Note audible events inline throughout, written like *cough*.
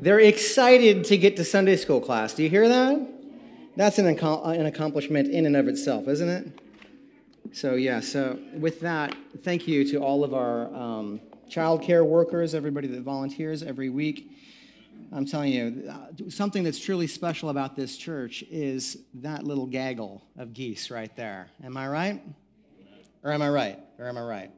They're excited to get to Sunday school class. Do you hear that? That's an, an accomplishment in and of itself, isn't it? So, yeah, so with that, thank you to all of our um, child care workers, everybody that volunteers every week. I'm telling you, uh, something that's truly special about this church is that little gaggle of geese right there. Am I right? Or am I right? Or am I right?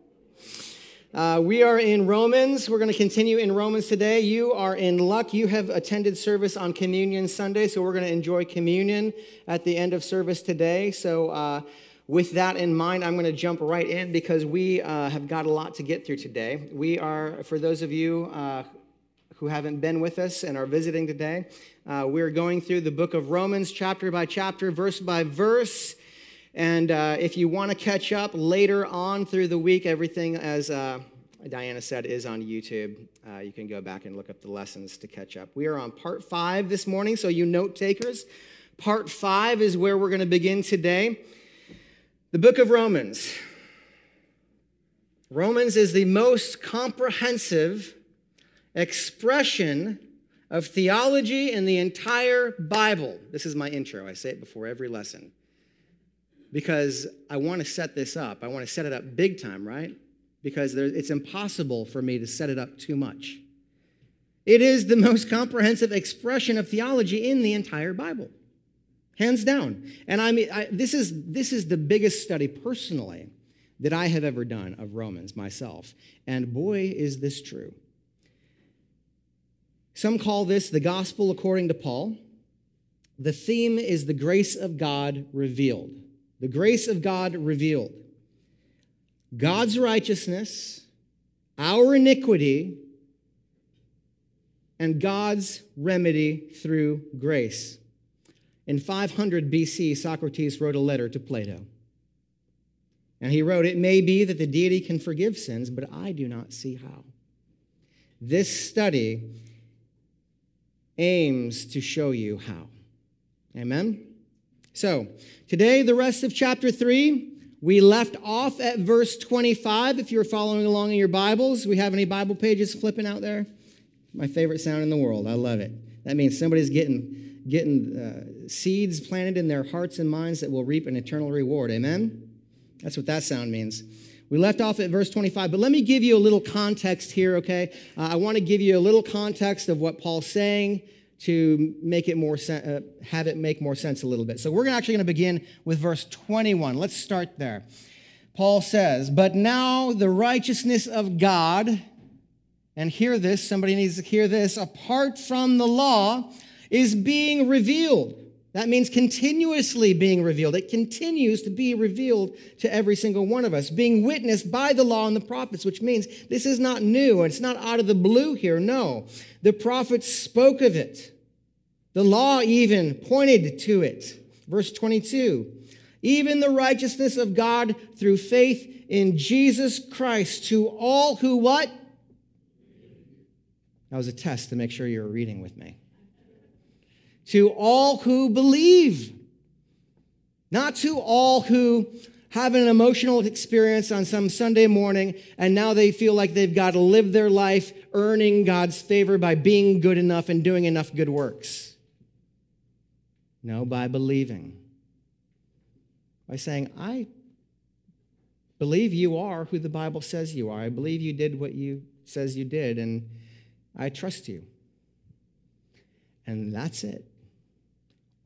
Uh, we are in Romans. We're going to continue in Romans today. You are in luck. You have attended service on Communion Sunday, so we're going to enjoy communion at the end of service today. So, uh, with that in mind, I'm going to jump right in because we uh, have got a lot to get through today. We are, for those of you uh, who haven't been with us and are visiting today, uh, we're going through the book of Romans, chapter by chapter, verse by verse. And uh, if you want to catch up later on through the week, everything, as uh, Diana said, is on YouTube. Uh, you can go back and look up the lessons to catch up. We are on part five this morning, so you note takers. Part five is where we're going to begin today. The book of Romans. Romans is the most comprehensive expression of theology in the entire Bible. This is my intro. I say it before every lesson because I want to set this up. I want to set it up big time, right? Because there, it's impossible for me to set it up too much. It is the most comprehensive expression of theology in the entire Bible, hands down. And I mean, I, this is this is the biggest study personally that I have ever done of Romans myself. And boy, is this true. Some call this the gospel according to Paul. The theme is the grace of God revealed the grace of God revealed. God's righteousness, our iniquity, and God's remedy through grace. In 500 BC, Socrates wrote a letter to Plato. And he wrote, It may be that the deity can forgive sins, but I do not see how. This study aims to show you how. Amen? So, today, the rest of chapter 3, we left off at verse 25. If you're following along in your Bibles, we have any Bible pages flipping out there? My favorite sound in the world. I love it. That means somebody's getting, getting uh, seeds planted in their hearts and minds that will reap an eternal reward. Amen? That's what that sound means. We left off at verse 25, but let me give you a little context here, okay? Uh, I want to give you a little context of what Paul's saying to make it more sen- uh, have it make more sense a little bit. So we're actually going to begin with verse 21. Let's start there. Paul says, "But now the righteousness of God, and hear this, somebody needs to hear this, apart from the law is being revealed." That means continuously being revealed. It continues to be revealed to every single one of us, being witnessed by the law and the prophets, which means this is not new. And it's not out of the blue here. No. The prophets spoke of it. The law even pointed to it. Verse 22 even the righteousness of God through faith in Jesus Christ to all who what? That was a test to make sure you were reading with me. To all who believe, not to all who have an emotional experience on some Sunday morning and now they feel like they've got to live their life earning God's favor by being good enough and doing enough good works. No, by believing. By saying, I believe you are who the Bible says you are. I believe you did what you says you did, and I trust you. And that's it.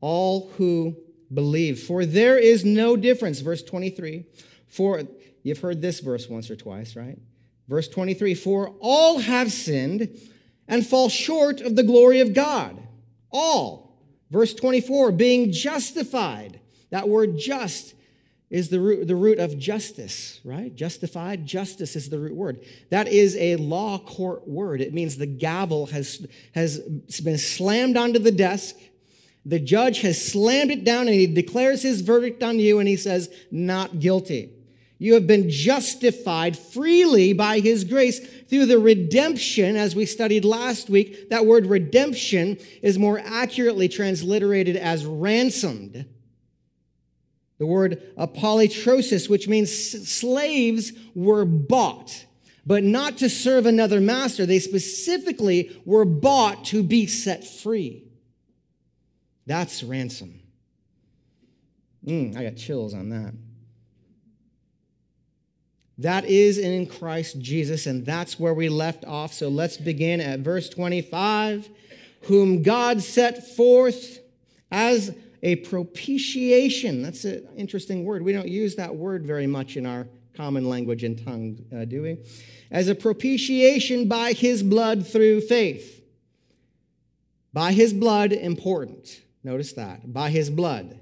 All who believe. For there is no difference, verse 23. For you've heard this verse once or twice, right? Verse 23 For all have sinned and fall short of the glory of God. All. Verse 24, being justified. That word just is the root, the root of justice, right? Justified, justice is the root word. That is a law court word. It means the gavel has, has been slammed onto the desk The judge has slammed it down and he declares his verdict on you and he says, not guilty. You have been justified freely by his grace through the redemption, as we studied last week. That word redemption is more accurately transliterated as ransomed. The word apolytrosis, which means slaves were bought, but not to serve another master. They specifically were bought to be set free. That's ransom. Mm, I got chills on that. That is in Christ Jesus, and that's where we left off. So let's begin at verse 25. Whom God set forth as a propitiation. That's an interesting word. We don't use that word very much in our common language and tongue, uh, do we? As a propitiation by his blood through faith. By his blood, important. Notice that. By his blood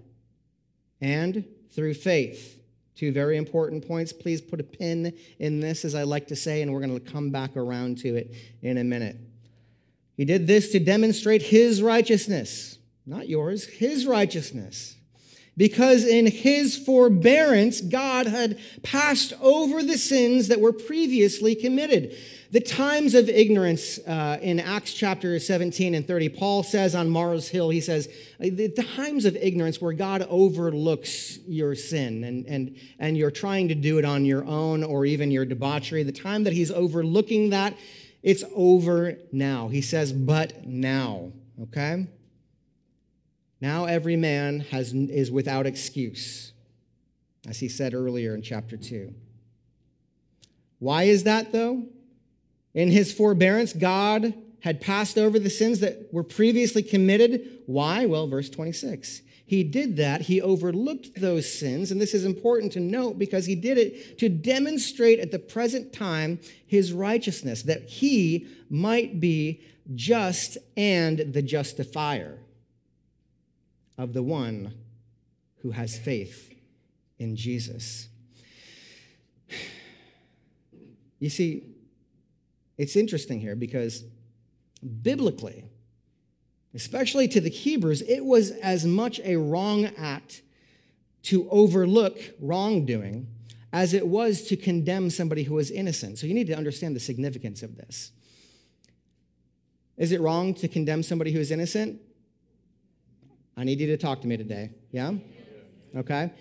and through faith. Two very important points. Please put a pin in this, as I like to say, and we're going to come back around to it in a minute. He did this to demonstrate his righteousness, not yours, his righteousness. Because in his forbearance, God had passed over the sins that were previously committed. The times of ignorance uh, in Acts chapter 17 and 30, Paul says on Mars Hill, he says, the times of ignorance where God overlooks your sin and, and, and you're trying to do it on your own or even your debauchery, the time that he's overlooking that, it's over now. He says, but now, okay? Now every man has, is without excuse, as he said earlier in chapter 2. Why is that, though? In his forbearance, God had passed over the sins that were previously committed. Why? Well, verse 26. He did that. He overlooked those sins. And this is important to note because he did it to demonstrate at the present time his righteousness, that he might be just and the justifier of the one who has faith in Jesus. *sighs* You see, it's interesting here because biblically, especially to the Hebrews, it was as much a wrong act to overlook wrongdoing as it was to condemn somebody who was innocent. So you need to understand the significance of this. Is it wrong to condemn somebody who is innocent? I need you to talk to me today. Yeah? Okay.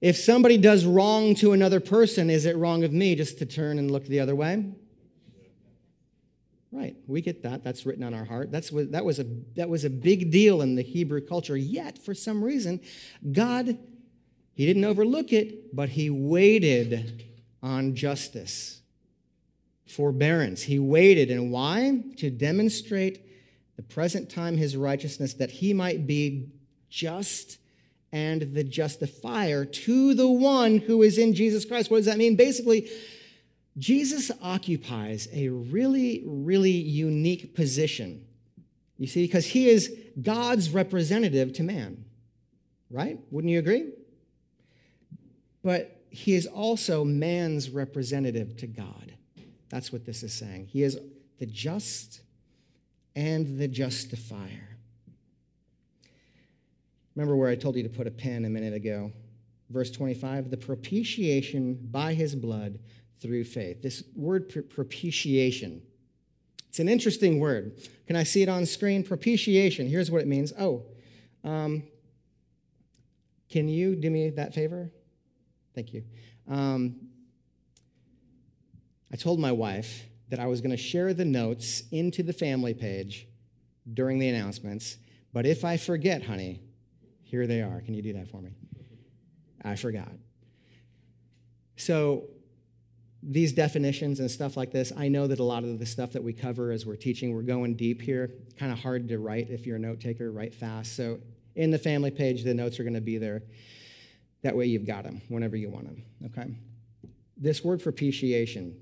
If somebody does wrong to another person, is it wrong of me just to turn and look the other way? Right, we get that. That's written on our heart. That's what, that, was a, that was a big deal in the Hebrew culture. Yet, for some reason, God, He didn't overlook it, but He waited on justice, forbearance. He waited. And why? To demonstrate the present time His righteousness, that He might be just and the justifier to the one who is in Jesus Christ. What does that mean? Basically, Jesus occupies a really, really unique position. You see, because he is God's representative to man, right? Wouldn't you agree? But he is also man's representative to God. That's what this is saying. He is the just and the justifier. Remember where I told you to put a pin a minute ago? Verse 25 the propitiation by his blood through faith. This word propitiation. It's an interesting word. Can I see it on screen? Propitiation. Here's what it means. Oh, um, can you do me that favor? Thank you. Um, I told my wife that I was going to share the notes into the family page during the announcements, but if I forget, honey, here they are. Can you do that for me? I forgot. So these definitions and stuff like this, I know that a lot of the stuff that we cover as we're teaching, we're going deep here. Kind of hard to write if you're a note taker, write fast. So in the family page, the notes are going to be there. That way you've got them whenever you want them, okay? This word for propitiation,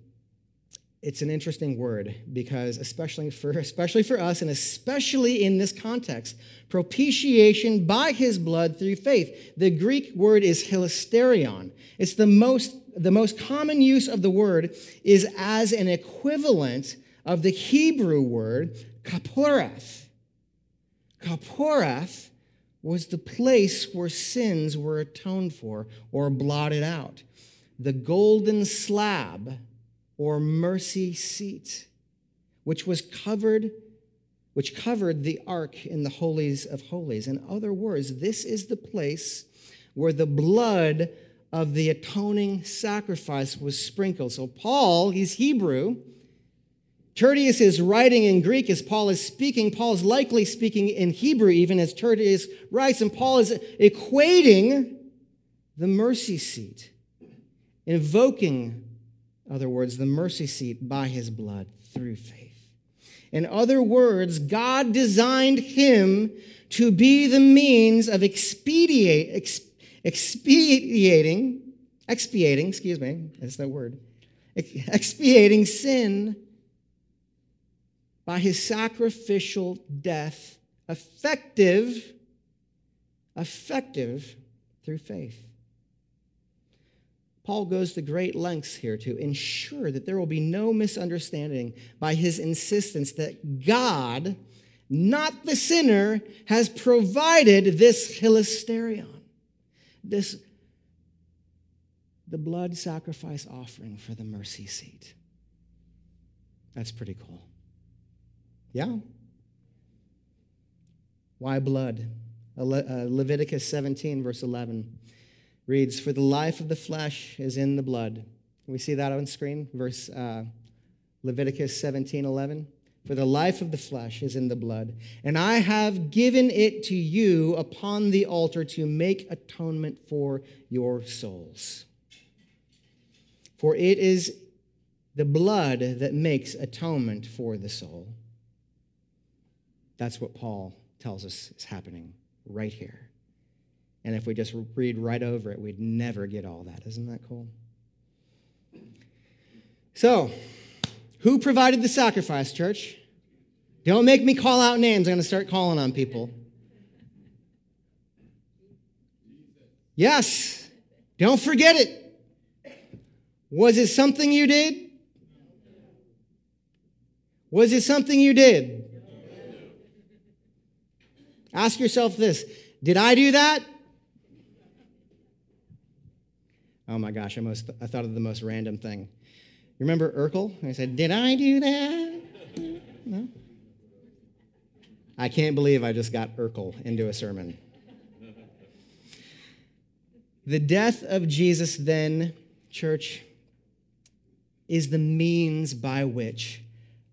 it's an interesting word because especially for *laughs* especially for us and especially in this context propitiation by his blood through faith the greek word is hilasterion it's the most the most common use of the word is as an equivalent of the hebrew word kaporeth kaporeth was the place where sins were atoned for or blotted out. The golden slab or mercy seat, which was covered which covered the ark in the holies of holies. In other words, this is the place where the blood of the atoning sacrifice was sprinkled. So Paul, he's Hebrew, Tertius is writing in Greek as Paul is speaking. Paul is likely speaking in Hebrew, even as Tertius writes, and Paul is equating the mercy seat, invoking, other words, the mercy seat by his blood through faith. In other words, God designed him to be the means of expediate, ex, expediating, expiating, excuse me, that's that word, expiating sin by his sacrificial death, effective, effective through faith. Paul goes to great lengths here to ensure that there will be no misunderstanding by his insistence that God, not the sinner, has provided this hilasterion, this the blood sacrifice offering for the mercy seat. That's pretty cool. Yeah. Why blood? Uh, Leviticus 17, verse 11 reads, For the life of the flesh is in the blood. We see that on screen? Verse uh, Leviticus 17, 11. For the life of the flesh is in the blood, and I have given it to you upon the altar to make atonement for your souls. For it is the blood that makes atonement for the soul. That's what Paul tells us is happening right here. And if we just read right over it, we'd never get all that. Isn't that cool? So, who provided the sacrifice, church? Don't make me call out names. I'm going to start calling on people. Yes. Don't forget it. Was it something you did? Was it something you did? Ask yourself this Did I do that? Oh my gosh, I, most, I thought of the most random thing. You remember Urkel? I said, Did I do that? No. I can't believe I just got Urkel into a sermon. The death of Jesus, then, church, is the means by which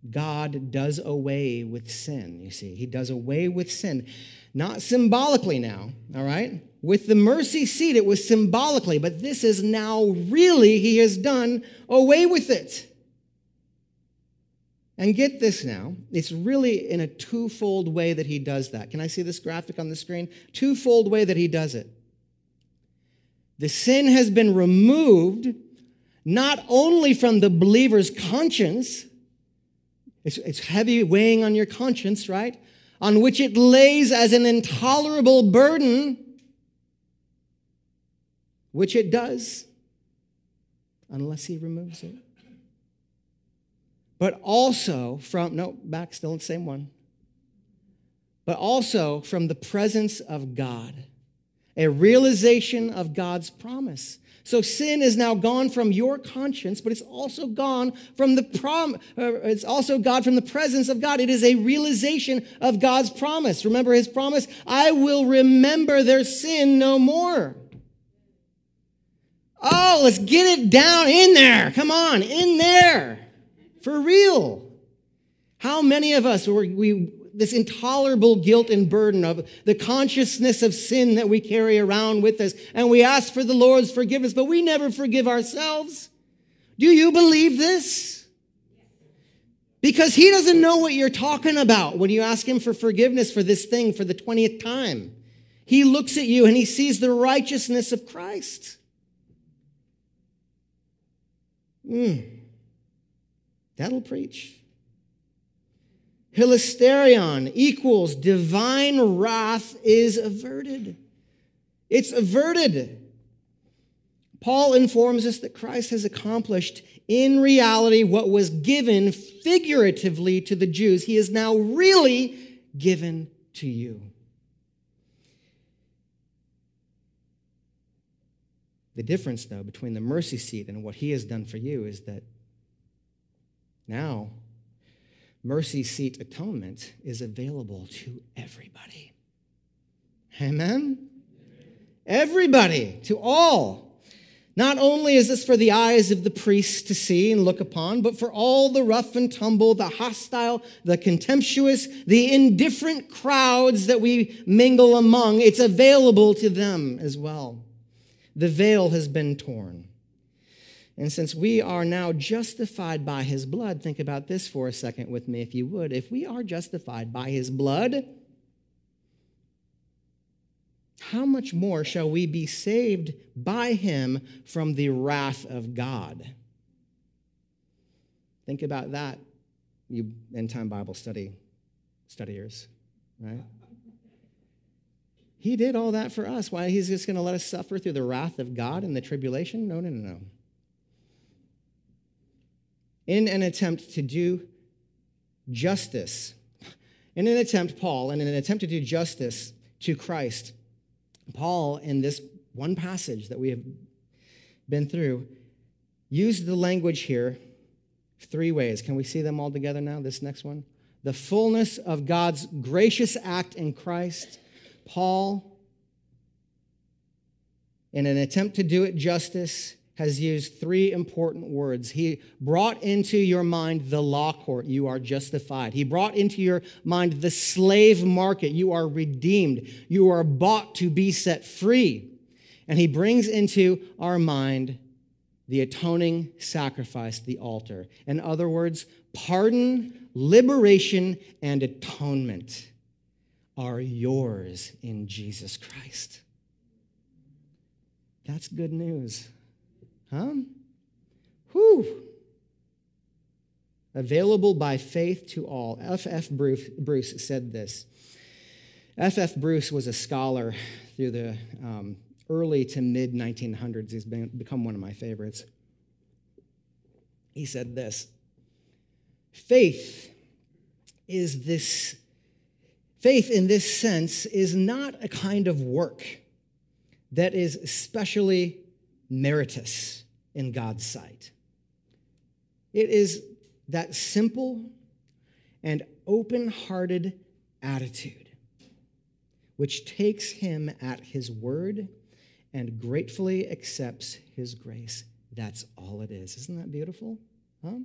God does away with sin, you see. He does away with sin. Not symbolically now, all right? With the mercy seat, it was symbolically, but this is now really, He has done away with it. And get this now, it's really in a twofold way that He does that. Can I see this graphic on the screen? Twofold way that He does it. The sin has been removed not only from the believer's conscience, it's, it's heavy weighing on your conscience, right? On which it lays as an intolerable burden, which it does, unless he removes it. But also from, no, back still the same one. But also from the presence of God, a realization of God's promise. So sin is now gone from your conscience, but it's also gone from the prom. Uh, it's also God from the presence of God. It is a realization of God's promise. Remember His promise: "I will remember their sin no more." Oh, let's get it down in there. Come on, in there, for real. How many of us were we this intolerable guilt and burden of the consciousness of sin that we carry around with us. And we ask for the Lord's forgiveness, but we never forgive ourselves. Do you believe this? Because he doesn't know what you're talking about when you ask him for forgiveness for this thing for the 20th time. He looks at you and he sees the righteousness of Christ. Mm. That'll preach. Hilasterion equals divine wrath is averted. It's averted. Paul informs us that Christ has accomplished in reality what was given figuratively to the Jews. He is now really given to you. The difference, though, between the mercy seat and what he has done for you is that now mercy seat atonement is available to everybody. Amen? Everybody, to all. Not only is this for the eyes of the priests to see and look upon, but for all the rough and tumble, the hostile, the contemptuous, the indifferent crowds that we mingle among, it's available to them as well. The veil has been torn. And since we are now justified by his blood, think about this for a second with me, if you would. If we are justified by his blood, how much more shall we be saved by him from the wrath of God? Think about that, you end time Bible study studiers, right? He did all that for us. Why? He's just going to let us suffer through the wrath of God and the tribulation? No, no, no, no. In an attempt to do justice, in an attempt, Paul, and in an attempt to do justice to Christ, Paul, in this one passage that we have been through, used the language here three ways. Can we see them all together now? This next one. The fullness of God's gracious act in Christ. Paul, in an attempt to do it justice, has used three important words. He brought into your mind the law court, you are justified. He brought into your mind the slave market, you are redeemed. You are bought to be set free. And he brings into our mind the atoning sacrifice, the altar. In other words, pardon, liberation, and atonement are yours in Jesus Christ. That's good news. Huh? Whew. Available by faith to all. F.F. Bruce, Bruce said this. F.F. Bruce was a scholar through the um, early to mid 1900s. He's been, become one of my favorites. He said this Faith is this, faith in this sense is not a kind of work that is especially meritorious in God's sight. It is that simple and open hearted attitude which takes him at his word and gratefully accepts his grace. That's all it is. Isn't that beautiful? Huh?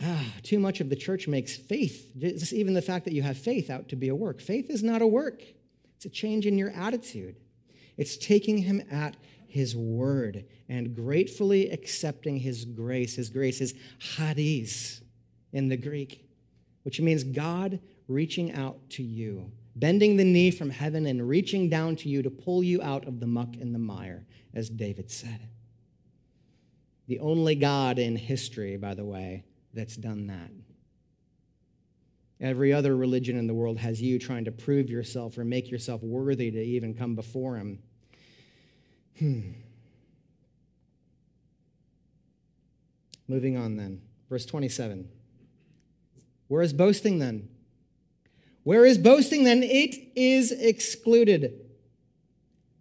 Ah, too much of the church makes faith, just even the fact that you have faith, out to be a work. Faith is not a work, it's a change in your attitude. It's taking him at his word and gratefully accepting his grace. His grace is charis in the Greek, which means God reaching out to you, bending the knee from heaven and reaching down to you to pull you out of the muck and the mire, as David said. The only God in history, by the way, that's done that. Every other religion in the world has you trying to prove yourself or make yourself worthy to even come before Him. Hmm. Moving on then. Verse 27. Where is boasting then? Where is boasting then? It is excluded.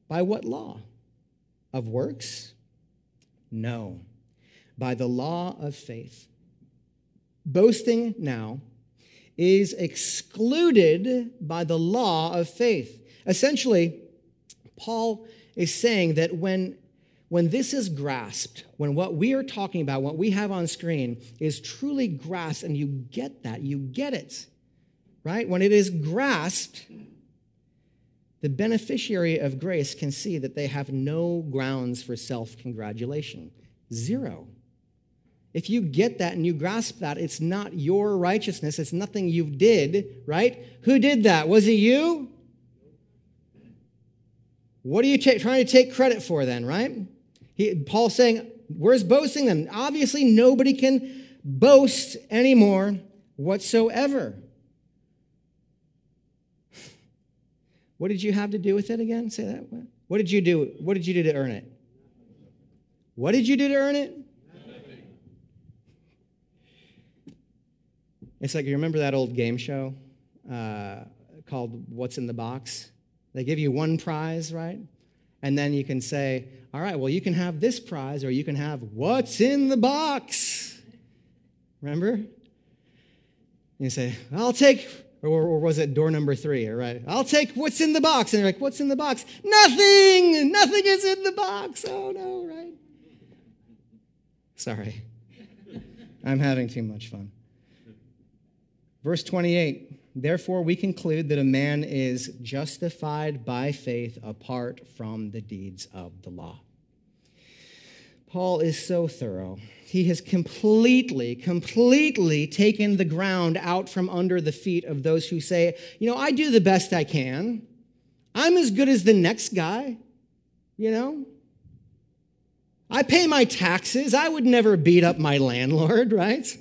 By what law? Of works? No. By the law of faith. Boasting now is excluded by the law of faith. Essentially, Paul is saying that when, when this is grasped, when what we are talking about, what we have on screen, is truly grasped, and you get that, you get it, right? When it is grasped, the beneficiary of grace can see that they have no grounds for self congratulation. Zero. If you get that and you grasp that, it's not your righteousness, it's nothing you did, right? Who did that? Was it you? What are you trying to take credit for then, right? He, Paul's saying, Where's boasting then? Obviously, nobody can boast anymore whatsoever. *sighs* What did you have to do with it again? Say that. What did you do? What did you do to earn it? What did you do to earn it? Nothing. It's like you remember that old game show uh, called What's in the Box? They give you one prize, right? And then you can say, all right, well, you can have this prize, or you can have what's in the box. Remember? You say, I'll take, or, or was it door number three, right? I'll take what's in the box. And you're like, what's in the box? Nothing! Nothing is in the box. Oh, no, right? Sorry. *laughs* I'm having too much fun. Verse 28 Therefore, we conclude that a man is justified by faith apart from the deeds of the law. Paul is so thorough. He has completely, completely taken the ground out from under the feet of those who say, you know, I do the best I can. I'm as good as the next guy, you know? I pay my taxes. I would never beat up my landlord, *laughs* right?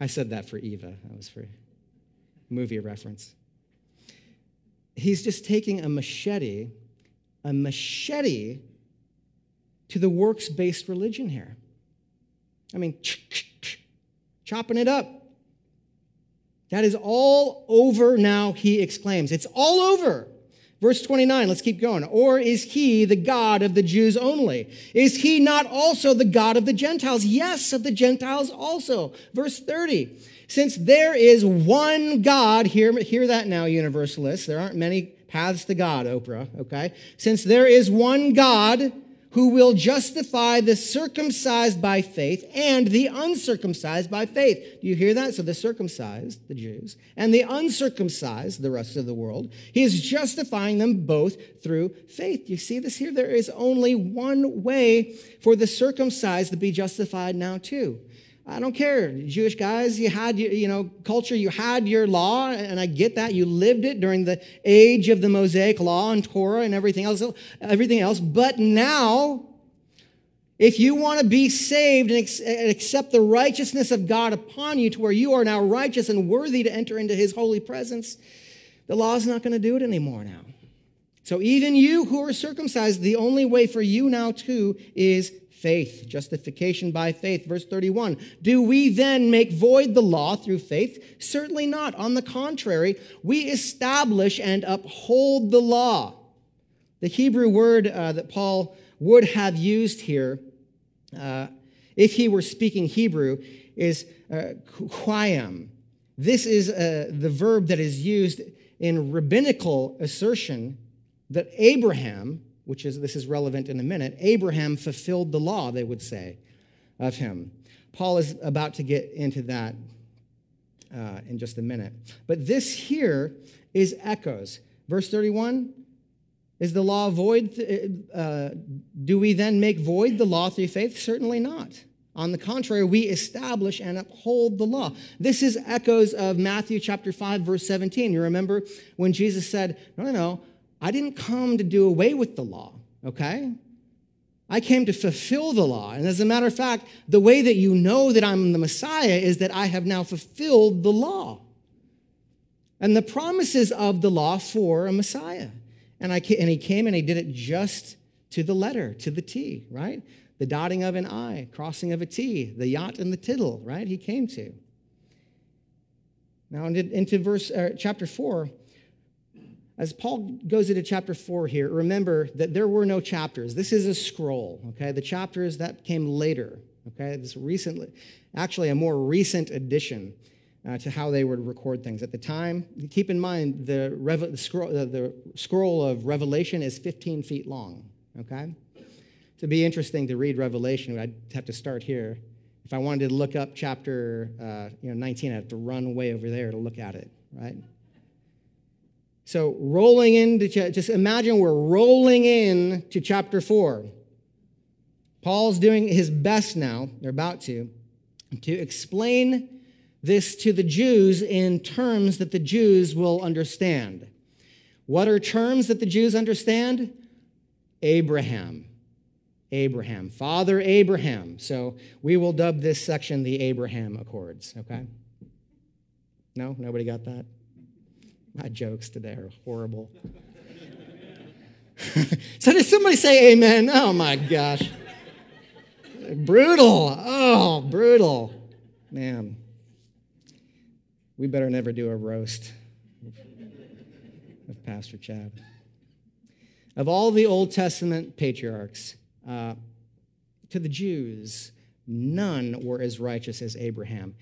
I said that for Eva. That was for movie reference. He's just taking a machete, a machete to the works based religion here. I mean, chopping it up. That is all over now, he exclaims. It's all over. Verse 29, let's keep going. Or is he the God of the Jews only? Is he not also the God of the Gentiles? Yes, of the Gentiles also. Verse 30, since there is one God, hear, hear that now, universalists. There aren't many paths to God, Oprah, okay? Since there is one God, who will justify the circumcised by faith and the uncircumcised by faith. Do you hear that? So the circumcised, the Jews, and the uncircumcised, the rest of the world, he is justifying them both through faith. You see this here? There is only one way for the circumcised to be justified now, too. I don't care. Jewish guys, you had, you know, culture, you had your law, and I get that. You lived it during the age of the Mosaic law and Torah and everything else, everything else. But now, if you want to be saved and accept the righteousness of God upon you to where you are now righteous and worthy to enter into his holy presence, the law is not going to do it anymore now. So even you who are circumcised, the only way for you now too is faith, justification by faith. Verse 31 Do we then make void the law through faith? Certainly not. On the contrary, we establish and uphold the law. The Hebrew word uh, that Paul would have used here, uh, if he were speaking Hebrew, is uh, This is uh, the verb that is used in rabbinical assertion that Abraham, which is this is relevant in a minute, Abraham fulfilled the law, they would say, of him. Paul is about to get into that uh, in just a minute. But this here is echoes. Verse 31 is the law void? Uh, do we then make void the law through faith? Certainly not. On the contrary, we establish and uphold the law. This is echoes of Matthew chapter 5, verse 17. You remember when Jesus said, No, no, no, I didn't come to do away with the law, okay? I came to fulfill the law. And as a matter of fact, the way that you know that I'm the Messiah is that I have now fulfilled the law and the promises of the law for a Messiah. And, I, and he came and he did it just to the letter, to the T, right? The dotting of an I, crossing of a T, the yot and the tittle, right? He came to. Now, into verse uh, chapter 4, as Paul goes into chapter four here, remember that there were no chapters. This is a scroll, okay? The chapters that came later, okay? This recently, actually a more recent addition uh, to how they would record things. At the time, keep in mind the, the, scroll, uh, the scroll of Revelation is 15 feet long, okay? To be interesting to read Revelation, I'd have to start here. If I wanted to look up chapter uh, you know, 19, I'd have to run way over there to look at it, right? So, rolling into, just imagine we're rolling in to chapter four. Paul's doing his best now, they're about to, to explain this to the Jews in terms that the Jews will understand. What are terms that the Jews understand? Abraham. Abraham. Father Abraham. So we will dub this section the Abraham Accords, okay? No? Nobody got that? My jokes today are horrible. *laughs* so did somebody say amen? Oh my gosh. brutal. Oh, brutal. Man. We better never do a roast of Pastor Chad. of all the Old Testament patriarchs, uh, to the Jews, none were as righteous as Abraham.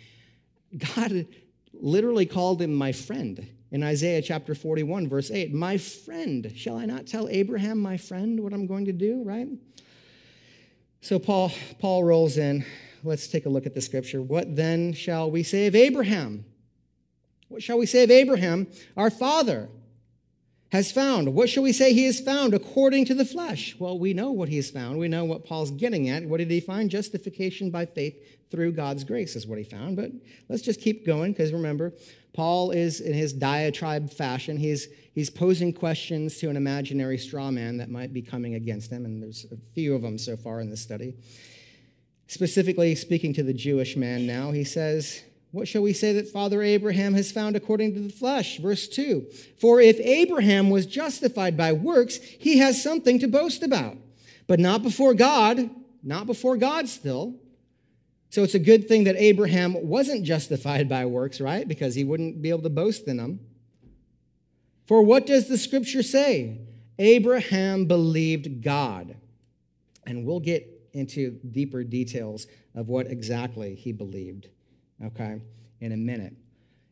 God literally called him my friend in Isaiah chapter 41, verse 8. My friend, shall I not tell Abraham, my friend, what I'm going to do, right? So Paul, Paul rolls in. Let's take a look at the scripture. What then shall we say of Abraham? What shall we say of Abraham, our father? has found. What shall we say he has found according to the flesh? Well, we know what he has found. We know what Paul's getting at. What did he find? Justification by faith through God's grace is what he found. But let's just keep going because remember, Paul is in his diatribe fashion. He's, he's posing questions to an imaginary straw man that might be coming against him, and there's a few of them so far in this study. Specifically speaking to the Jewish man now, he says, what shall we say that Father Abraham has found according to the flesh? Verse 2 For if Abraham was justified by works, he has something to boast about, but not before God, not before God still. So it's a good thing that Abraham wasn't justified by works, right? Because he wouldn't be able to boast in them. For what does the scripture say? Abraham believed God. And we'll get into deeper details of what exactly he believed okay, in a minute.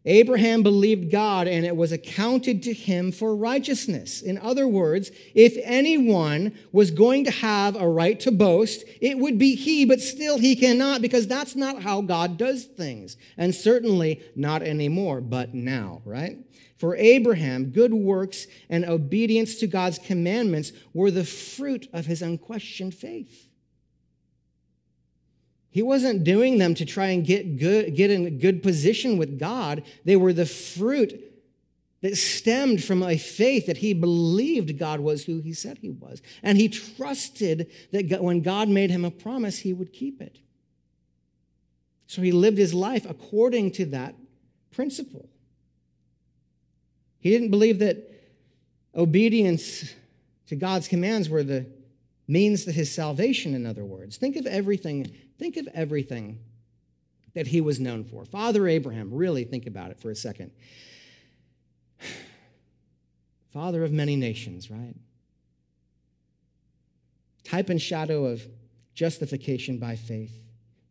Abraham believed God and it was accounted to him for righteousness. In other words, if anyone was going to have a right to boast, it would be he, but still he cannot because that's not how God does things. And certainly not anymore, but now, right? For Abraham, good works and obedience to God's commandments were the fruit of his unquestioned faith. He wasn't doing them to try and get good, get in a good position with God. They were the fruit that stemmed from a faith that he believed God was who he said he was. And he trusted that when God made him a promise, he would keep it. So he lived his life according to that principle. He didn't believe that obedience to God's commands were the means to his salvation, in other words. Think of everything Think of everything that he was known for. Father Abraham, really think about it for a second. *sighs* Father of many nations, right? Type and shadow of justification by faith.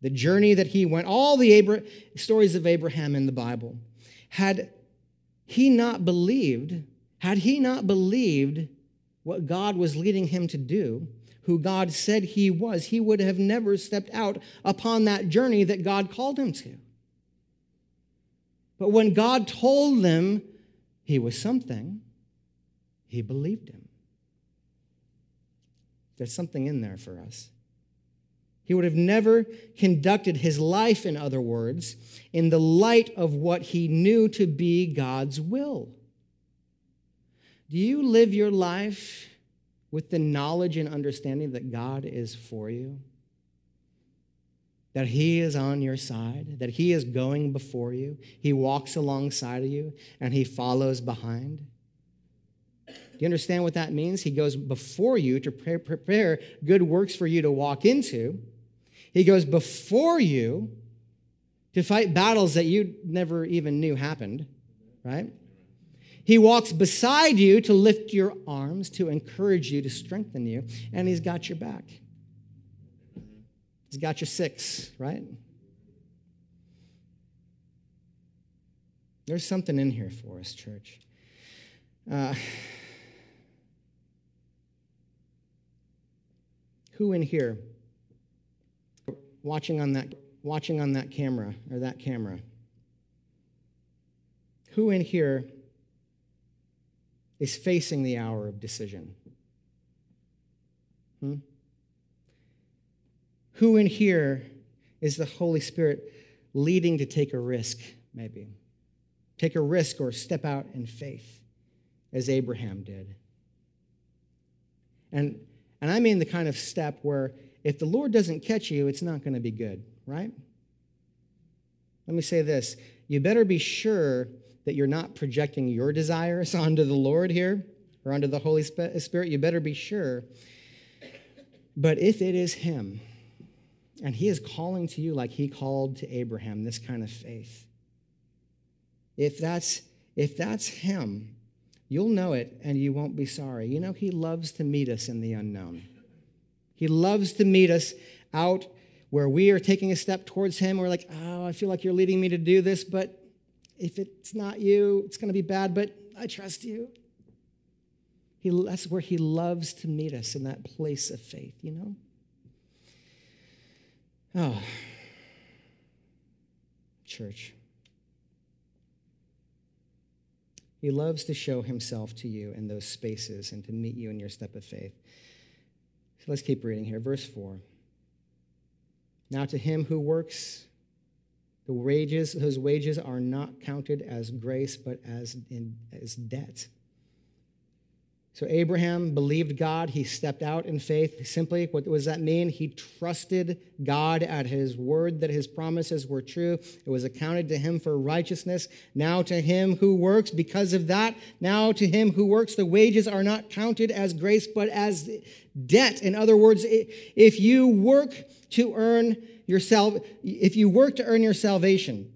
The journey that he went, all the Abra- stories of Abraham in the Bible. Had he not believed, had he not believed what God was leading him to do, who God said he was, he would have never stepped out upon that journey that God called him to. But when God told them he was something, he believed him. There's something in there for us. He would have never conducted his life, in other words, in the light of what he knew to be God's will. Do you live your life with the knowledge and understanding that God is for you, that He is on your side, that He is going before you, He walks alongside of you, and He follows behind. Do you understand what that means? He goes before you to prepare good works for you to walk into. He goes before you to fight battles that you never even knew happened, right? He walks beside you to lift your arms, to encourage you, to strengthen you, and He's got your back. He's got your six, right? There's something in here for us, church. Uh, who in here watching on that watching on that camera or that camera who in here is facing the hour of decision? Hmm? Who in here is the Holy Spirit leading to take a risk, maybe? Take a risk or step out in faith, as Abraham did. And, and I mean the kind of step where if the Lord doesn't catch you, it's not going to be good, right? Let me say this you better be sure that you're not projecting your desires *laughs* onto the Lord here or onto the Holy Spirit, you better be sure. But if it is Him, and He is calling to you like He called to Abraham, this kind of faith, if that's, if that's Him, You'll know it and you won't be sorry. You know, He loves to meet us in the unknown. He loves to meet us out where we are taking a step towards Him. We're like, oh, I feel like you're leading me to do this, but if it's not you, it's going to be bad, but I trust you. He, that's where He loves to meet us in that place of faith, you know? Oh, church. He loves to show himself to you in those spaces and to meet you in your step of faith. So let's keep reading here. Verse 4. Now to him who works, the wages, whose wages are not counted as grace, but as, in, as debt. So Abraham believed God. He stepped out in faith. Simply, what does that mean? He trusted God at his word that his promises were true. It was accounted to him for righteousness. Now to him who works, because of that, now to him who works, the wages are not counted as grace, but as debt. In other words, if you work to earn yourself, if you work to earn your salvation,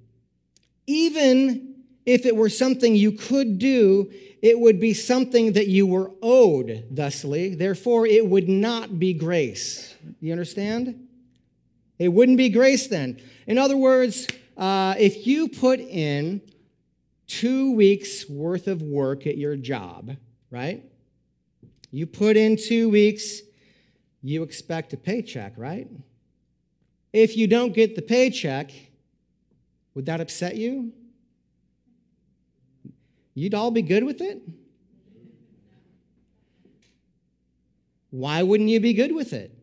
even if it were something you could do, it would be something that you were owed, thusly. Therefore, it would not be grace. You understand? It wouldn't be grace then. In other words, uh, if you put in two weeks worth of work at your job, right? You put in two weeks, you expect a paycheck, right? If you don't get the paycheck, would that upset you? You'd all be good with it? Why wouldn't you be good with it?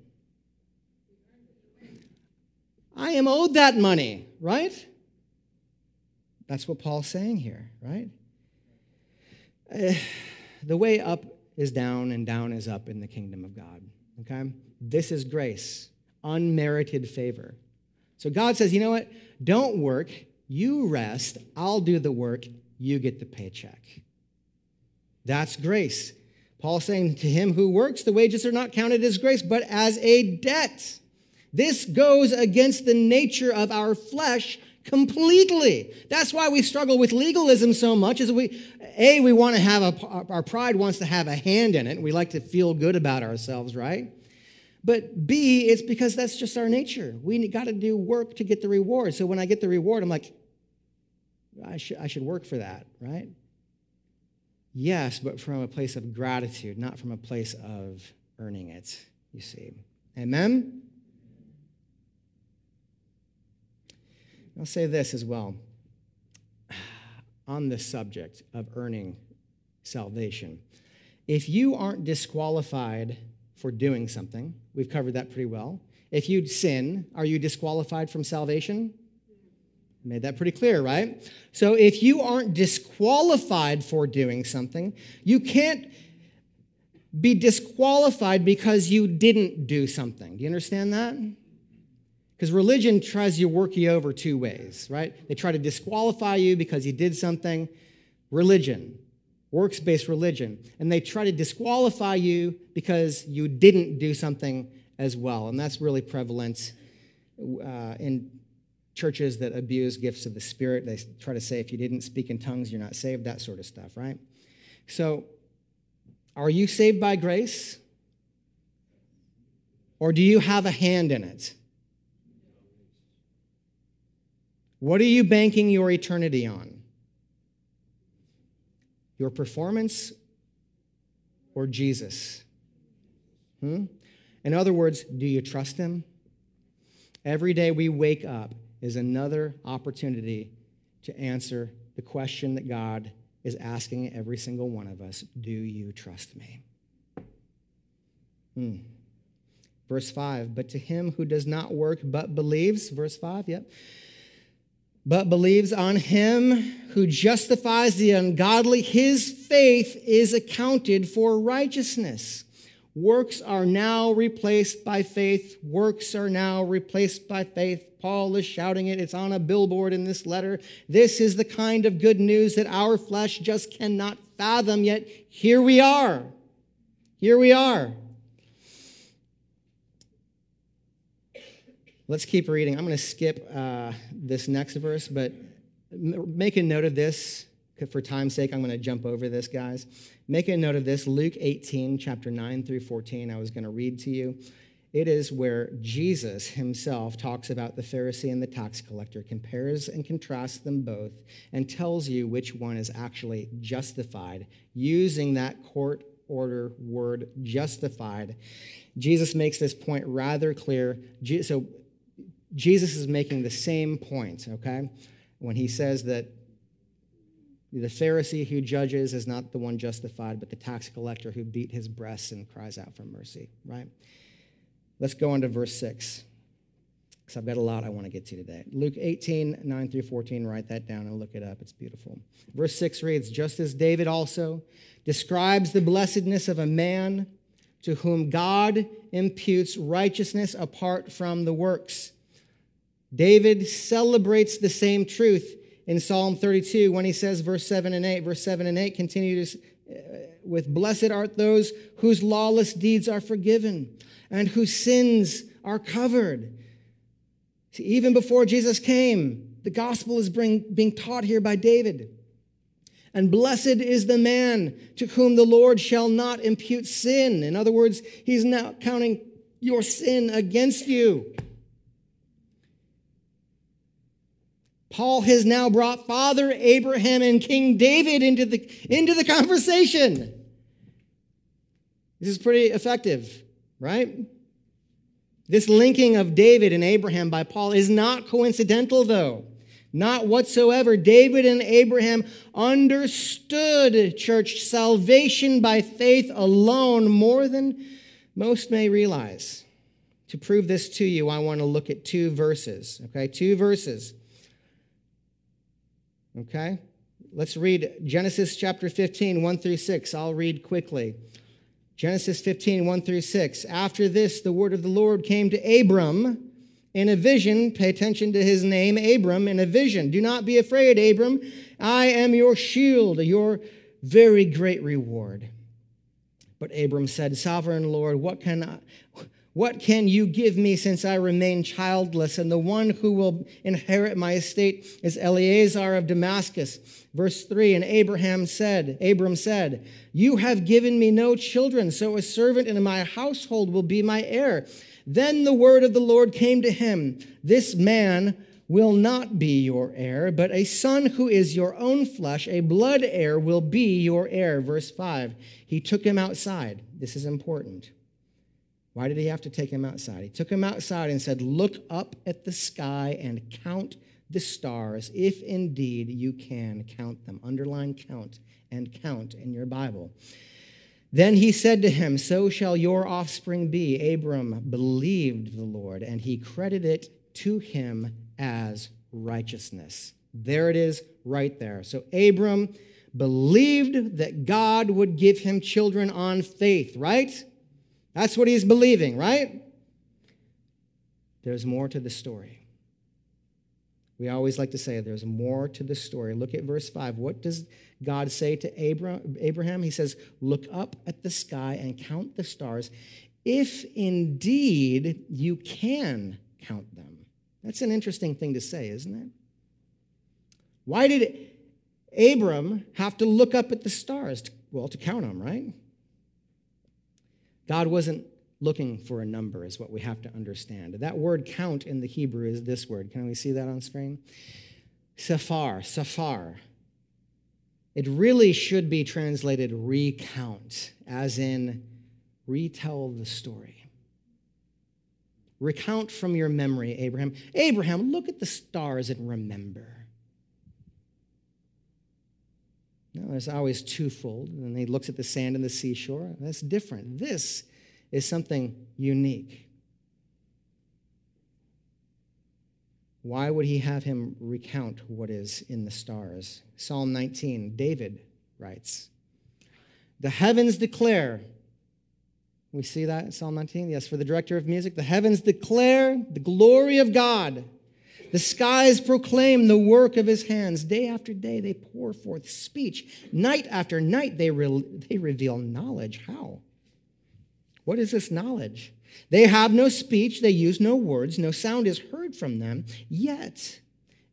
I am owed that money, right? That's what Paul's saying here, right? Uh, *sighs* the way up is down and down is up in the kingdom of God, okay? This is grace, unmerited favor. So God says, you know what? Don't work. You rest. I'll do the work you get the paycheck. That's grace. Paul saying to him who works, the wages are not counted as grace, but as a debt. This goes against the nature of our flesh completely. That's why we struggle with legalism so much is we A we want to have a our pride wants to have a hand in it. We like to feel good about ourselves, right? But B, it's because that's just our nature. We got to do work to get the reward. So when I get the reward, I'm like, I should, I should work for that, right? Yes, but from a place of gratitude, not from a place of earning it, you see. Amen? I'll say this as well *sighs* on the subject of earning salvation. If you aren't disqualified for doing something, we've covered that pretty well. If you sin, are you disqualified from salvation? Made that pretty clear, right? So if you aren't disqualified for doing something, you can't be disqualified because you didn't do something. Do you understand that? Because religion tries to work you over two ways, right? They try to disqualify you because you did something. Religion, works based religion. And they try to disqualify you because you didn't do something as well. And that's really prevalent uh, in churches that abuse gifts of the Spirit. They try to say if you didn't speak in tongues, you're not saved, that sort of stuff, right? So, are you saved by grace? Or do you have a hand in it? What are you banking your eternity on? Your performance or Jesus? Hmm? In other words, do you trust Him? Every day we wake up, is another opportunity to answer the question that God is asking every single one of us Do you trust me? Hmm. Verse 5 But to him who does not work but believes, verse 5, yep. But believes on him who justifies the ungodly, his faith is accounted for righteousness. Works are now replaced by faith. Works are now replaced by faith. Paul is shouting it. It's on a billboard in this letter. This is the kind of good news that our flesh just cannot fathom, yet here we are. Here we are. Let's keep reading. I'm going to skip uh, this next verse, but make a note of this for time's sake, I'm going to jump over this, guys. Make a note of this Luke 18, chapter 9 through 14. I was going to read to you. It is where Jesus himself talks about the Pharisee and the tax collector, compares and contrasts them both, and tells you which one is actually justified using that court order word justified. Jesus makes this point rather clear. So Jesus is making the same point, okay? When he says that the Pharisee who judges is not the one justified, but the tax collector who beat his breast and cries out for mercy, right? Let's go on to verse 6, because I've got a lot I want to get to today. Luke 18, 9 through 14, write that down and look it up. It's beautiful. Verse 6 reads Just as David also describes the blessedness of a man to whom God imputes righteousness apart from the works. David celebrates the same truth in Psalm 32 when he says, verse 7 and 8, verse 7 and 8 continue uh, with Blessed art those whose lawless deeds are forgiven and whose sins are covered. See, even before Jesus came, the gospel is bring, being taught here by David. And blessed is the man to whom the Lord shall not impute sin. In other words, he's not counting your sin against you. Paul has now brought Father Abraham and King David into the, into the conversation. This is pretty effective, right? This linking of David and Abraham by Paul is not coincidental, though. Not whatsoever. David and Abraham understood church salvation by faith alone more than most may realize. To prove this to you, I want to look at two verses, okay? Two verses. Okay? Let's read Genesis chapter 15, 1 through 6. I'll read quickly. Genesis 15, 1 through 6. After this, the word of the Lord came to Abram in a vision. Pay attention to his name, Abram, in a vision. Do not be afraid, Abram. I am your shield, your very great reward. But Abram said, Sovereign Lord, what can I, what can you give me since I remain childless? And the one who will inherit my estate is Eliezer of Damascus. Verse 3 And Abraham said, Abram said, You have given me no children, so a servant in my household will be my heir. Then the word of the Lord came to him This man will not be your heir, but a son who is your own flesh, a blood heir, will be your heir. Verse 5 He took him outside. This is important why did he have to take him outside? He took him outside and said, Look up at the sky and count the stars, if indeed you can count them. Underline count and count in your Bible. Then he said to him, So shall your offspring be. Abram believed the Lord, and he credited it to him as righteousness. There it is, right there. So Abram believed that God would give him children on faith, right? That's what he's believing, right? There's more to the story. We always like to say there's more to the story. Look at verse 5. What does God say to Abraham? He says, Look up at the sky and count the stars, if indeed you can count them. That's an interesting thing to say, isn't it? Why did Abram have to look up at the stars? Well, to count them, right? God wasn't looking for a number, is what we have to understand. That word count in the Hebrew is this word. Can we see that on screen? Safar, safar. It really should be translated recount, as in retell the story. Recount from your memory, Abraham. Abraham, look at the stars and remember. It's always twofold. And he looks at the sand and the seashore. That's different. This is something unique. Why would he have him recount what is in the stars? Psalm 19, David writes, The heavens declare, we see that in Psalm 19? Yes, for the director of music, the heavens declare the glory of God. The skies proclaim the work of his hands. Day after day, they pour forth speech. Night after night, they, re- they reveal knowledge. How? What is this knowledge? They have no speech, they use no words, no sound is heard from them, yet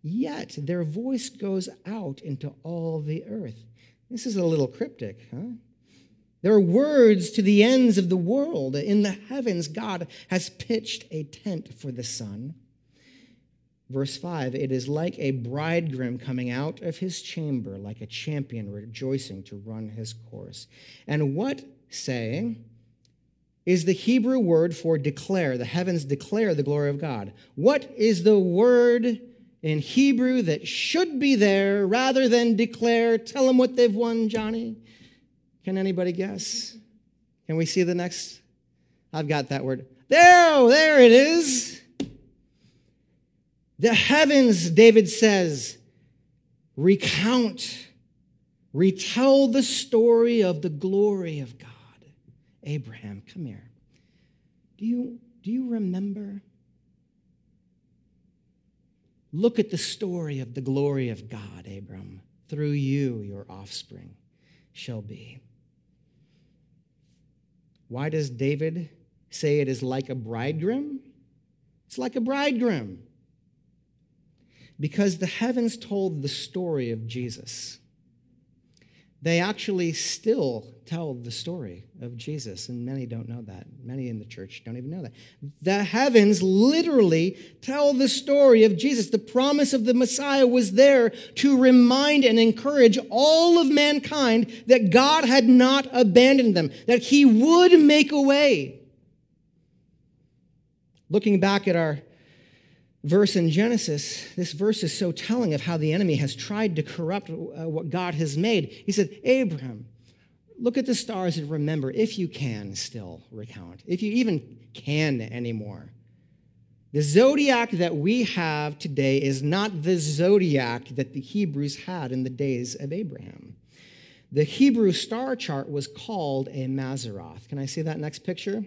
yet their voice goes out into all the earth. This is a little cryptic, huh? There are words to the ends of the world. In the heavens, God has pitched a tent for the sun. Verse 5 It is like a bridegroom coming out of his chamber, like a champion rejoicing to run his course. And what saying is the Hebrew word for declare? The heavens declare the glory of God. What is the word in Hebrew that should be there rather than declare? Tell them what they've won, Johnny. Can anybody guess? Can we see the next? I've got that word. There, there it is. The heavens, David says, recount, retell the story of the glory of God. Abraham, come here. Do you, do you remember? Look at the story of the glory of God, Abram. Through you, your offspring shall be. Why does David say it is like a bridegroom? It's like a bridegroom. Because the heavens told the story of Jesus. They actually still tell the story of Jesus, and many don't know that. Many in the church don't even know that. The heavens literally tell the story of Jesus. The promise of the Messiah was there to remind and encourage all of mankind that God had not abandoned them, that He would make a way. Looking back at our verse in Genesis, this verse is so telling of how the enemy has tried to corrupt uh, what God has made. He said, Abraham, look at the stars and remember, if you can still recount, if you even can anymore. The zodiac that we have today is not the zodiac that the Hebrews had in the days of Abraham. The Hebrew star chart was called a Mazzaroth. Can I see that next picture?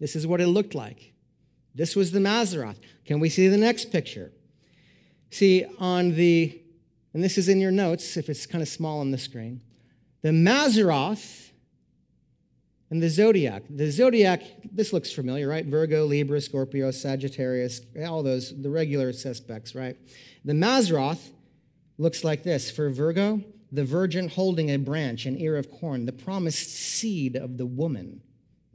This is what it looked like. This was the Mazzaroth. Can we see the next picture? See, on the, and this is in your notes if it's kind of small on the screen, the Mazzaroth and the zodiac. The zodiac, this looks familiar, right? Virgo, Libra, Scorpio, Sagittarius, all those, the regular suspects, right? The Mazzaroth looks like this. For Virgo, the virgin holding a branch, an ear of corn, the promised seed of the woman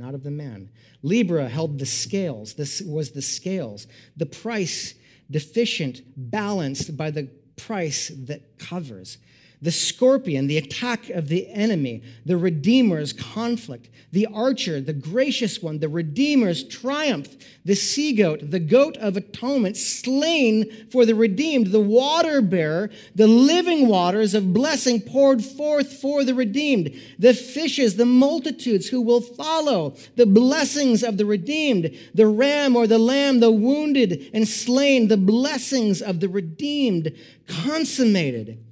not of the man. Libra held the scales. This was the scales. The price deficient, balanced by the price that covers the scorpion, the attack of the enemy, the Redeemer's conflict, the archer, the gracious one, the Redeemer's triumph, the sea goat, the goat of atonement, slain for the redeemed, the water bearer, the living waters of blessing poured forth for the redeemed, the fishes, the multitudes who will follow, the blessings of the redeemed, the ram or the lamb, the wounded and slain, the blessings of the redeemed, consummated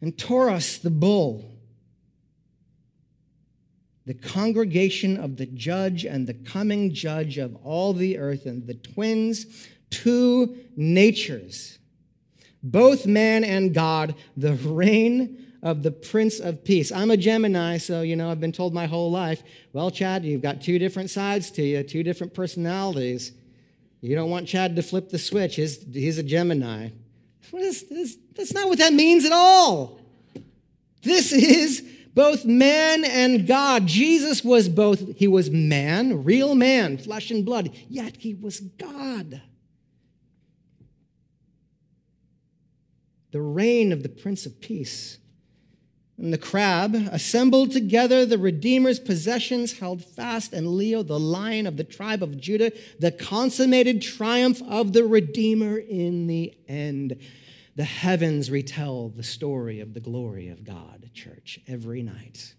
and Taurus the bull, the congregation of the judge and the coming judge of all the earth, and the twins, two natures, both man and God, the reign of the Prince of Peace. I'm a Gemini, so, you know, I've been told my whole life, well, Chad, you've got two different sides to you, two different personalities. You don't want Chad to flip the switch. He's, he's a Gemini. This? That's not what that means at all. This is both man and God. Jesus was both, he was man, real man, flesh and blood, yet he was God. The reign of the Prince of Peace. And the crab assembled together the Redeemer's possessions, held fast, and Leo, the lion of the tribe of Judah, the consummated triumph of the Redeemer in the end. The heavens retell the story of the glory of God, church, every night.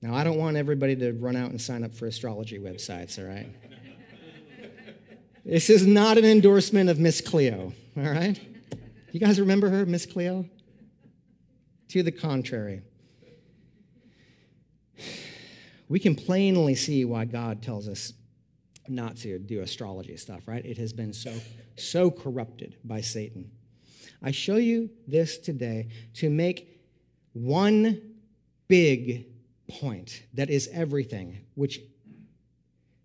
Now, I don't want everybody to run out and sign up for astrology websites, all right? this is not an endorsement of Miss Cleo, all right? You guys remember her, Miss Cleo? To the contrary. We can plainly see why God tells us not to do astrology stuff, right? It has been so, so corrupted by Satan. I show you this today to make one big point that is everything, which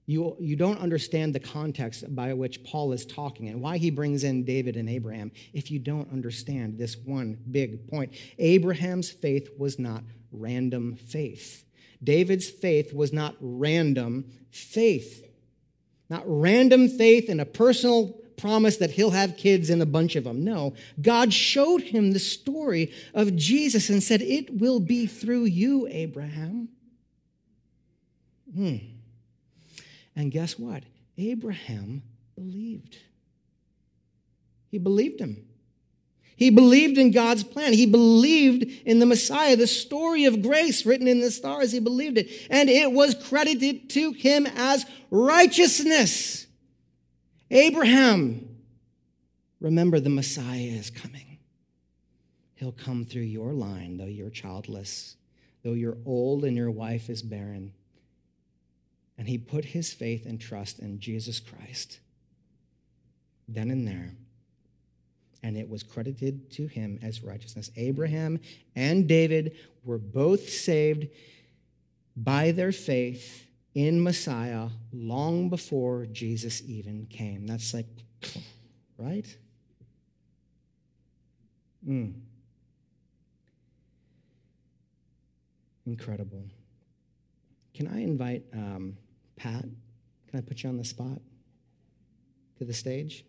you, you don't understand the context by which Paul is talking and why he brings in David and Abraham if you don't understand this one big point. Abraham's faith was not random faith. David's faith was not random faith. Not random faith and a personal promise that he'll have kids and a bunch of them. No, God showed him the story of Jesus and said, It will be through you, Abraham. Hmm. And guess what? Abraham believed. He believed him. He believed in God's plan. He believed in the Messiah, the story of grace written in the stars. He believed it. And it was credited to him as righteousness. Abraham, remember the Messiah is coming. He'll come through your line, though you're childless, though you're old and your wife is barren. And he put his faith and trust in Jesus Christ then and there. And it was credited to him as righteousness. Abraham and David were both saved by their faith in Messiah long before Jesus even came. That's like, right? Mm. Incredible. Can I invite um, Pat? Can I put you on the spot to the stage?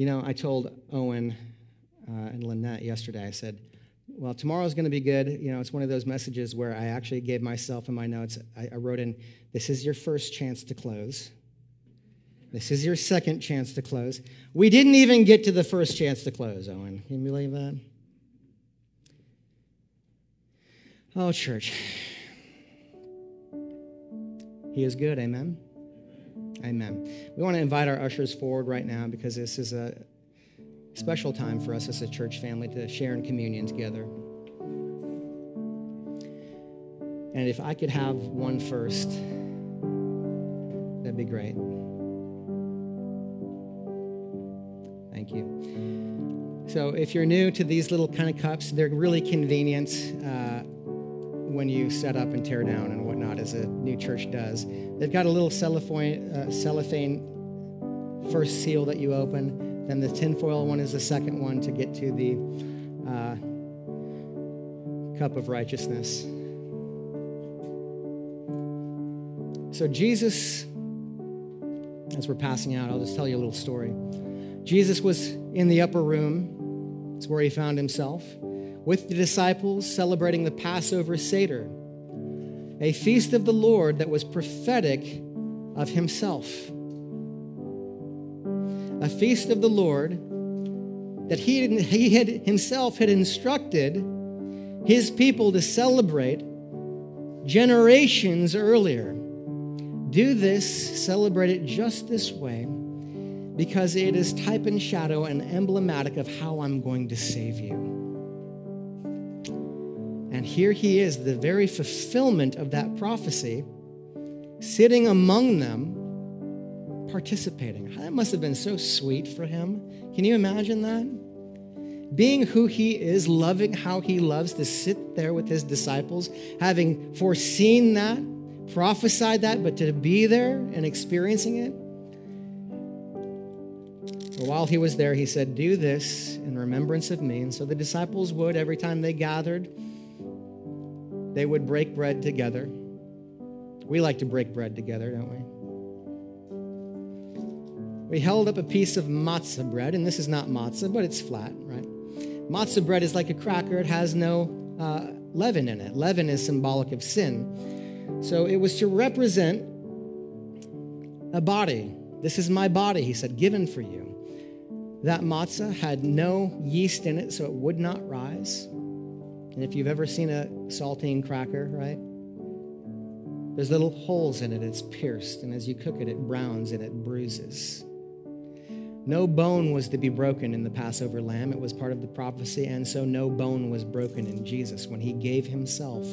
You know, I told Owen uh, and Lynette yesterday, I said, well, tomorrow's going to be good. You know, it's one of those messages where I actually gave myself in my notes, I, I wrote in, this is your first chance to close. This is your second chance to close. We didn't even get to the first chance to close, Owen. Can you believe that? Oh, church. He is good, amen? Amen. We want to invite our ushers forward right now because this is a special time for us as a church family to share in communion together. And if I could have one first, that'd be great. Thank you. So, if you're new to these little kind of cups, they're really convenient uh, when you set up and tear down and whatnot, as a new church does. They've got a little cellophane, uh, cellophane first seal that you open. Then the tinfoil one is the second one to get to the uh, cup of righteousness. So, Jesus, as we're passing out, I'll just tell you a little story. Jesus was in the upper room, it's where he found himself, with the disciples celebrating the Passover Seder a feast of the Lord that was prophetic of himself. A feast of the Lord that he, he had himself had instructed his people to celebrate generations earlier. Do this, celebrate it just this way, because it is type and shadow and emblematic of how I'm going to save you. And here he is, the very fulfillment of that prophecy, sitting among them, participating. That must have been so sweet for him. Can you imagine that? Being who he is, loving how he loves to sit there with his disciples, having foreseen that, prophesied that, but to be there and experiencing it. But while he was there, he said, Do this in remembrance of me. And so the disciples would, every time they gathered, they would break bread together. We like to break bread together, don't we? We held up a piece of matzah bread, and this is not matzah, but it's flat, right? Matzah bread is like a cracker, it has no uh, leaven in it. Leaven is symbolic of sin. So it was to represent a body. This is my body, he said, given for you. That matzah had no yeast in it, so it would not rise. And if you've ever seen a saltine cracker, right? There's little holes in it, it's pierced, and as you cook it, it browns and it bruises. No bone was to be broken in the Passover lamb. It was part of the prophecy, and so no bone was broken in Jesus. When he gave himself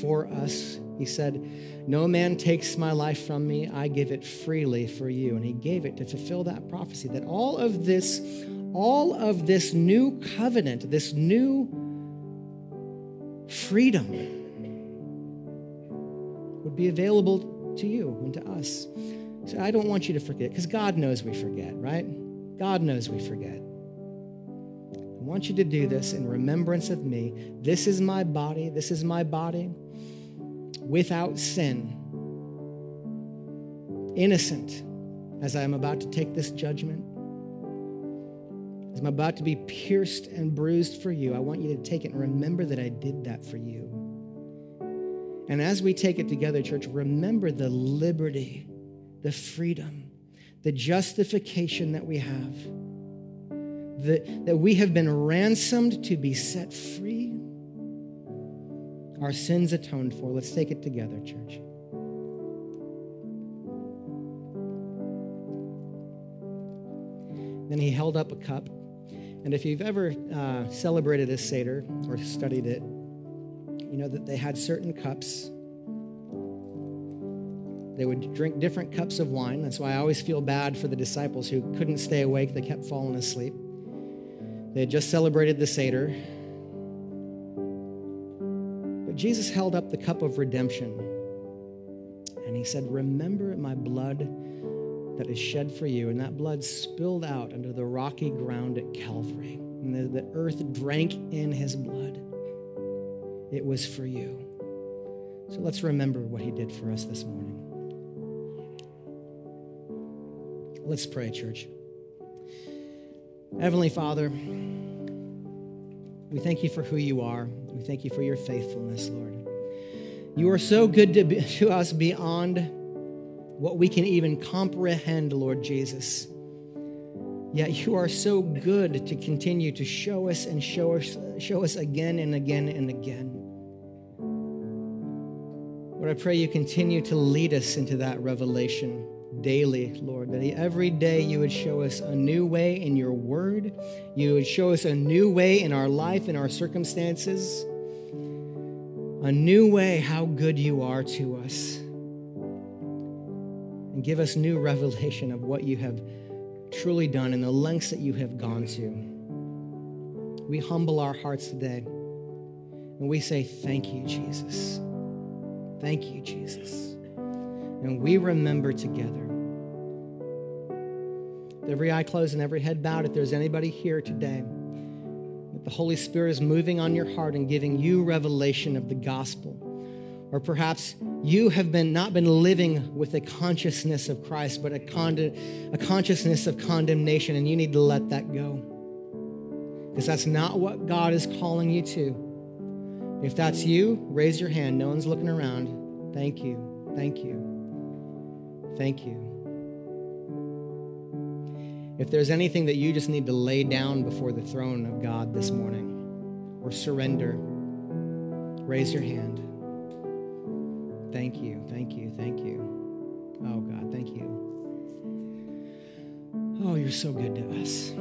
for us, he said, No man takes my life from me, I give it freely for you. And he gave it to fulfill that prophecy that all of this all of this new covenant, this new freedom would be available to you and to us. So I don't want you to forget, because God knows we forget, right? God knows we forget. I want you to do this in remembrance of me. This is my body. This is my body without sin, innocent, as I am about to take this judgment. As I'm about to be pierced and bruised for you, I want you to take it and remember that I did that for you. And as we take it together, church, remember the liberty, the freedom, the justification that we have, that, that we have been ransomed to be set free, our sins atoned for. Let's take it together, church. Then he held up a cup. And if you've ever uh, celebrated a Seder or studied it, you know that they had certain cups. They would drink different cups of wine. That's why I always feel bad for the disciples who couldn't stay awake. They kept falling asleep. They had just celebrated the Seder. But Jesus held up the cup of redemption and he said, Remember my blood that is shed for you. And that blood spilled out under the rocky ground at Calvary. And the, the earth drank in his blood. It was for you. So let's remember what he did for us this morning. Let's pray, church. Heavenly Father, we thank you for who you are. We thank you for your faithfulness, Lord. You are so good to, be, *laughs* to us beyond what we can even comprehend, Lord Jesus. Yet you are so good to continue to show us and show us, show us again and again and again. Lord, I pray you continue to lead us into that revelation daily, Lord, that every day you would show us a new way in your word. You would show us a new way in our life, in our circumstances, a new way how good you are to us give us new revelation of what you have truly done and the lengths that you have gone to. We humble our hearts today and we say, Thank you, Jesus. Thank you, Jesus. And we remember together. Every eye closed and every head bowed, if there's anybody here today, that the Holy Spirit is moving on your heart and giving you revelation of the gospel or perhaps you have been not been living with a consciousness of Christ, but a, a consciousness of condemnation, and you need to let that go. Because that's not what God is calling you to. If that's you, raise your hand. No one's looking around. Thank you. Thank you. Thank you. If there's anything that you just need to lay down before the throne of God this morning or surrender, raise your hand. Thank you, thank you, thank you. Oh, God, thank you. Oh, you're so good to us.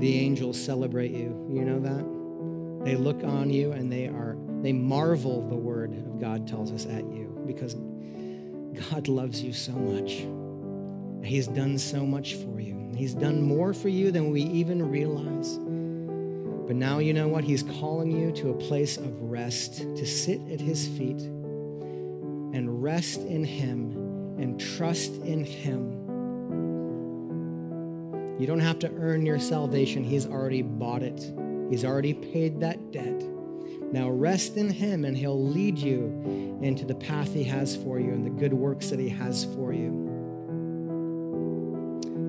The angels celebrate you. You know that? They look on you and they are they marvel the word of God tells us at you because God loves you so much. He's done so much for you. He's done more for you than we even realize. But now you know what? He's calling you to a place of rest, to sit at his feet and rest in him and trust in him. You don't have to earn your salvation, he's already bought it, he's already paid that debt. Now rest in him, and he'll lead you into the path he has for you and the good works that he has for you.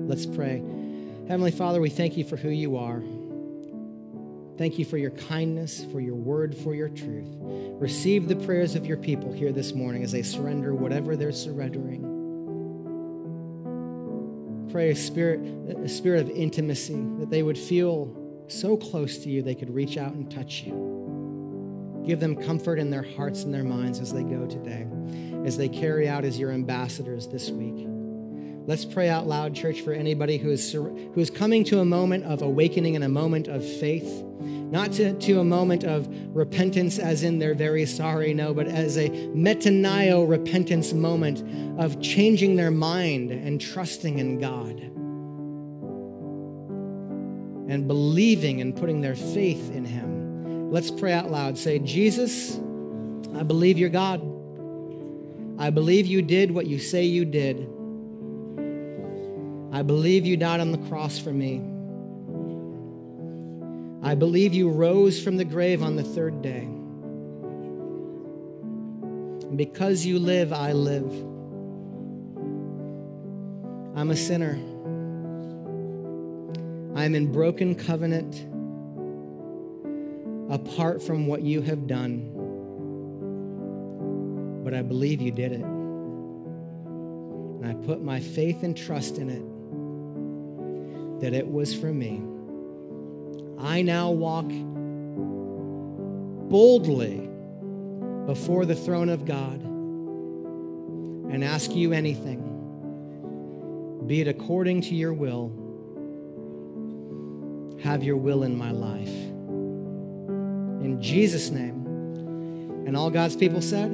Let's pray. Heavenly Father, we thank you for who you are. Thank you for your kindness, for your word, for your truth. Receive the prayers of your people here this morning as they surrender whatever they're surrendering. Pray a spirit, a spirit of intimacy, that they would feel so close to you they could reach out and touch you. Give them comfort in their hearts and their minds as they go today, as they carry out as your ambassadors this week. Let's pray out loud, church, for anybody who is, who is coming to a moment of awakening and a moment of faith, not to, to a moment of repentance as in they're very sorry, no, but as a metanoia repentance moment of changing their mind and trusting in God. and believing and putting their faith in Him. Let's pray out loud. Say, Jesus, I believe you're God. I believe you did what you say you did. I believe you died on the cross for me. I believe you rose from the grave on the third day. Because you live, I live. I'm a sinner. I'm in broken covenant apart from what you have done. But I believe you did it. And I put my faith and trust in it that it was for me. I now walk boldly before the throne of God and ask you anything, be it according to your will have your will in my life. In Jesus' name. And all God's people said,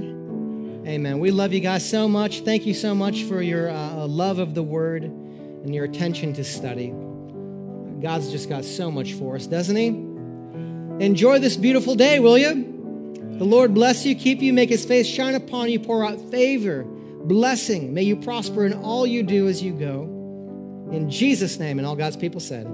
Amen. We love you guys so much. Thank you so much for your uh, love of the word and your attention to study. God's just got so much for us, doesn't He? Enjoy this beautiful day, will you? The Lord bless you, keep you, make His face shine upon you, pour out favor, blessing. May you prosper in all you do as you go. In Jesus' name, and all God's people said,